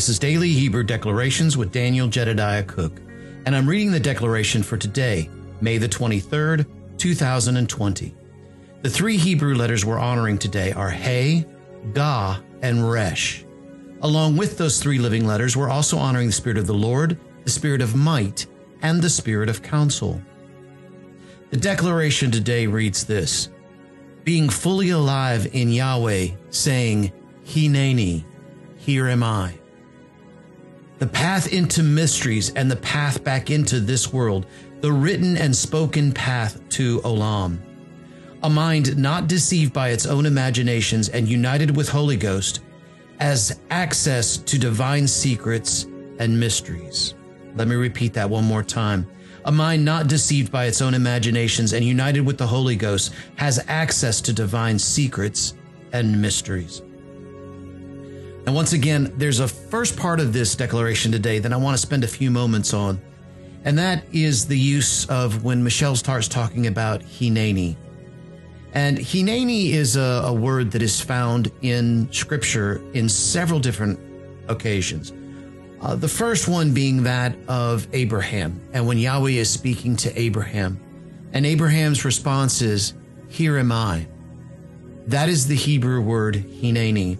This is Daily Hebrew Declarations with Daniel Jedediah Cook, and I'm reading the declaration for today, May the 23rd, 2020. The three Hebrew letters we're honoring today are He, Ga, and Resh. Along with those three living letters, we're also honoring the Spirit of the Lord, the Spirit of might, and the Spirit of counsel. The declaration today reads this Being fully alive in Yahweh, saying, Hineni, here am I the path into mysteries and the path back into this world, the written and spoken path to Olam. A mind not deceived by its own imaginations and united with Holy Ghost as access to divine secrets and mysteries. Let me repeat that one more time. A mind not deceived by its own imaginations and united with the Holy Ghost has access to divine secrets and mysteries. And once again, there's a first part of this declaration today that I want to spend a few moments on. And that is the use of when Michelle starts talking about Hineni. And Hineni is a, a word that is found in scripture in several different occasions. Uh, the first one being that of Abraham, and when Yahweh is speaking to Abraham, and Abraham's response is, Here am I. That is the Hebrew word Hineni.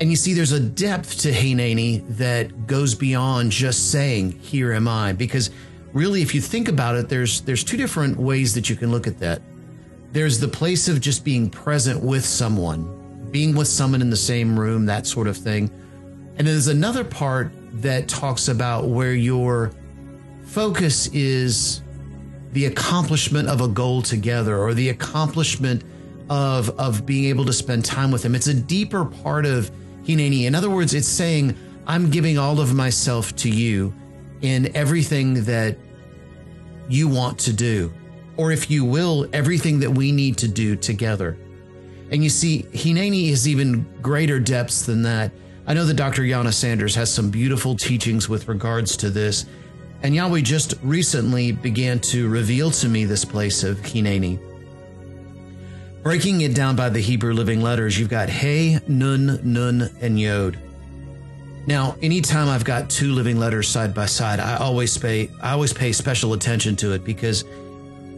And you see, there's a depth to Hineni that goes beyond just saying, Here am I. Because really, if you think about it, there's there's two different ways that you can look at that. There's the place of just being present with someone, being with someone in the same room, that sort of thing. And there's another part that talks about where your focus is the accomplishment of a goal together or the accomplishment of of being able to spend time with them. It's a deeper part of Hineni. In other words, it's saying, I'm giving all of myself to you in everything that you want to do, or if you will, everything that we need to do together. And you see, Hineni is even greater depths than that. I know that Dr. Yana Sanders has some beautiful teachings with regards to this. And Yahweh just recently began to reveal to me this place of Hineni. Breaking it down by the Hebrew living letters, you've got Hey, Nun, Nun, and Yod. Now, anytime I've got two living letters side by side, I always pay I always pay special attention to it because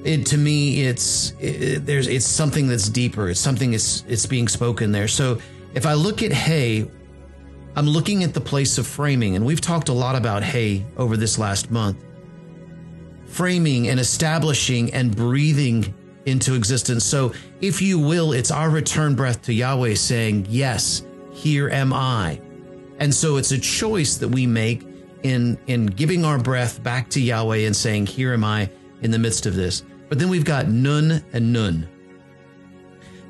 it to me it's it, there's it's something that's deeper. It's something it's it's being spoken there. So if I look at Hey, I'm looking at the place of framing, and we've talked a lot about Hey over this last month. Framing and establishing and breathing into existence. So, if you will, it's our return breath to Yahweh saying, Yes, here am I. And so it's a choice that we make in, in giving our breath back to Yahweh and saying, Here am I in the midst of this. But then we've got Nun and Nun.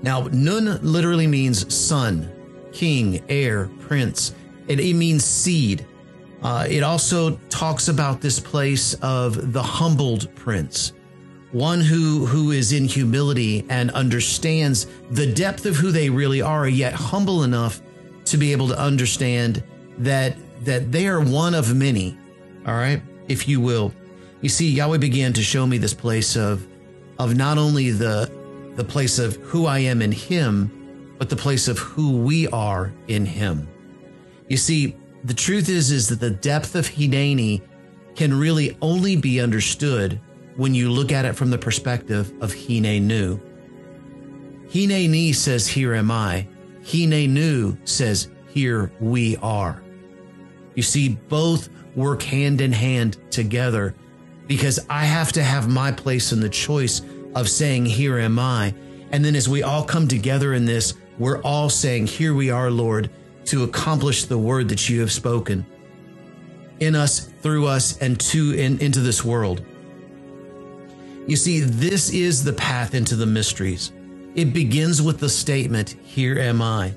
Now, Nun literally means son, king, heir, prince. It, it means seed. Uh, it also talks about this place of the humbled prince one who who is in humility and understands the depth of who they really are yet humble enough to be able to understand that that they are one of many all right if you will. You see yahweh began to show me this place of of not only the the place of who i am in him but the place of who we are in him. You see the truth is is that the depth of hineni can really only be understood when you look at it from the perspective of Hinenu. Hineni says, Here am I. Hinenu says, Here we are. You see, both work hand in hand together because I have to have my place in the choice of saying, Here am I. And then as we all come together in this, we're all saying, Here we are, Lord, to accomplish the word that you have spoken in us, through us, and to in, into this world. You see, this is the path into the mysteries. It begins with the statement, Here am I.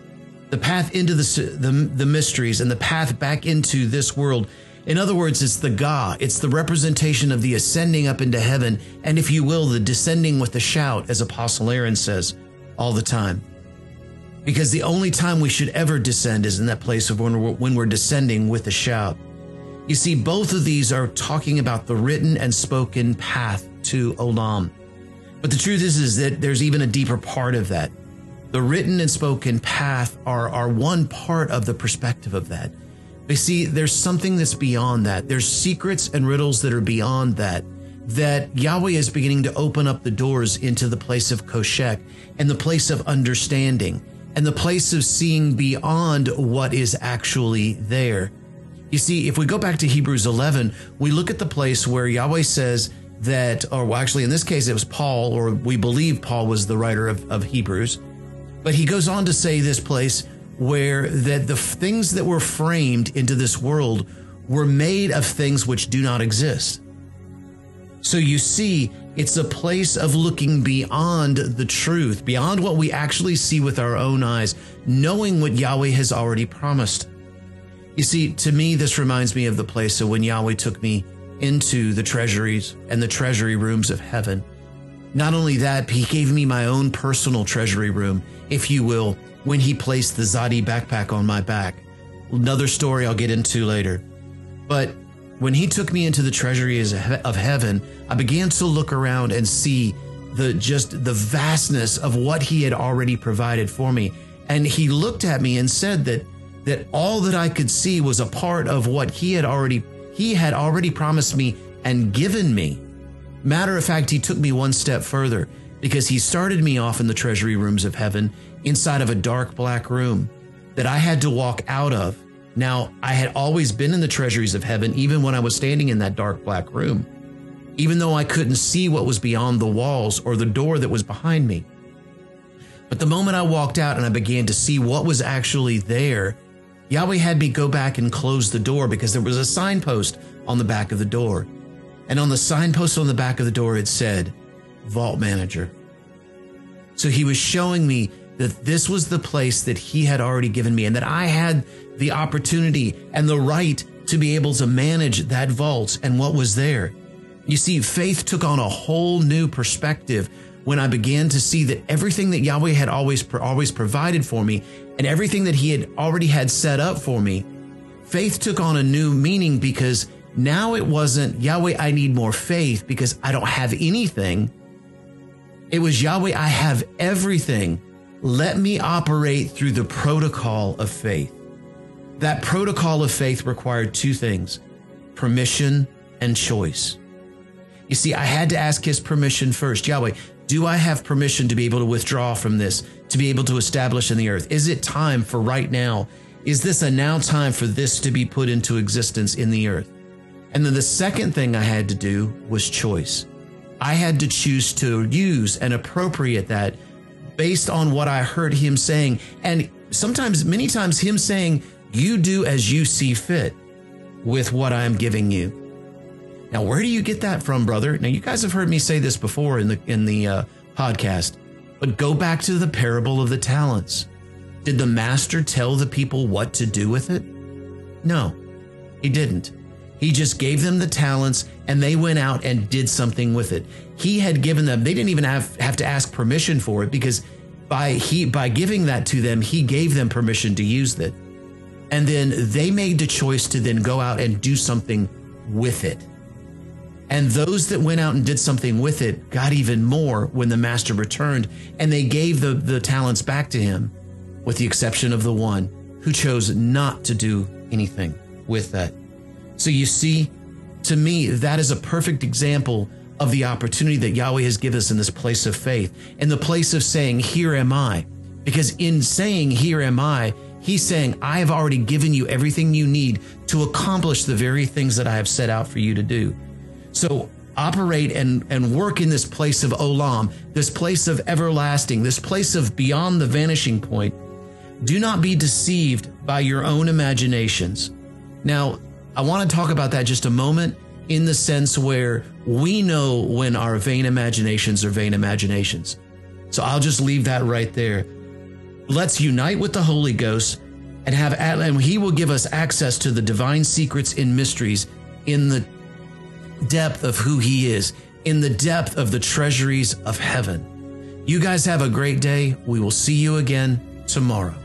The path into the, the, the mysteries and the path back into this world. In other words, it's the Ga, it's the representation of the ascending up into heaven, and if you will, the descending with a shout, as Apostle Aaron says all the time. Because the only time we should ever descend is in that place of when we're, when we're descending with a shout. You see, both of these are talking about the written and spoken path to Olam. But the truth is, is that there's even a deeper part of that. The written and spoken path are, are one part of the perspective of that. But see, there's something that's beyond that. There's secrets and riddles that are beyond that. That Yahweh is beginning to open up the doors into the place of Koshek and the place of understanding and the place of seeing beyond what is actually there. You see, if we go back to Hebrews 11, we look at the place where Yahweh says that, or well, actually in this case, it was Paul, or we believe Paul was the writer of, of Hebrews. But he goes on to say this place where that the things that were framed into this world were made of things which do not exist. So you see, it's a place of looking beyond the truth, beyond what we actually see with our own eyes, knowing what Yahweh has already promised. You see, to me, this reminds me of the place of when Yahweh took me into the treasuries and the treasury rooms of heaven. Not only that, he gave me my own personal treasury room, if you will, when he placed the Zadi backpack on my back. Another story I'll get into later. But when he took me into the treasuries of heaven, I began to look around and see the just the vastness of what he had already provided for me. And he looked at me and said that that all that I could see was a part of what he had already he had already promised me and given me. Matter of fact, he took me one step further because he started me off in the treasury rooms of heaven inside of a dark black room that I had to walk out of. Now, I had always been in the treasuries of heaven, even when I was standing in that dark black room, even though I couldn't see what was beyond the walls or the door that was behind me. But the moment I walked out and I began to see what was actually there, Yahweh had me go back and close the door because there was a signpost on the back of the door. And on the signpost on the back of the door, it said, Vault Manager. So he was showing me that this was the place that he had already given me and that I had the opportunity and the right to be able to manage that vault and what was there. You see, faith took on a whole new perspective when I began to see that everything that Yahweh had always always provided for me and everything that he had already had set up for me, faith took on a new meaning because now it wasn't Yahweh, I need more faith because I don't have anything. It was Yahweh, I have everything. Let me operate through the protocol of faith. That protocol of faith required two things permission and choice. You see, I had to ask his permission first. Yahweh, do I have permission to be able to withdraw from this, to be able to establish in the earth? Is it time for right now? Is this a now time for this to be put into existence in the earth? And then the second thing I had to do was choice. I had to choose to use and appropriate that based on what I heard him saying. And sometimes, many times, him saying, You do as you see fit with what I'm giving you. Now, where do you get that from, brother? Now, you guys have heard me say this before in the in the uh, podcast, but go back to the parable of the talents. Did the master tell the people what to do with it? No, he didn't. He just gave them the talents and they went out and did something with it. He had given them, they didn't even have, have to ask permission for it because by he by giving that to them, he gave them permission to use it. And then they made the choice to then go out and do something with it. And those that went out and did something with it got even more when the master returned and they gave the, the talents back to him, with the exception of the one who chose not to do anything with that. So you see, to me, that is a perfect example of the opportunity that Yahweh has given us in this place of faith, in the place of saying, Here am I. Because in saying, Here am I, he's saying, I have already given you everything you need to accomplish the very things that I have set out for you to do. So operate and, and work in this place of Olam, this place of everlasting, this place of beyond the vanishing point. Do not be deceived by your own imaginations. Now, I want to talk about that just a moment in the sense where we know when our vain imaginations are vain imaginations. So I'll just leave that right there. Let's unite with the Holy Ghost and have at and he will give us access to the divine secrets and mysteries in the depth of who he is, in the depth of the treasuries of heaven. You guys have a great day. We will see you again tomorrow.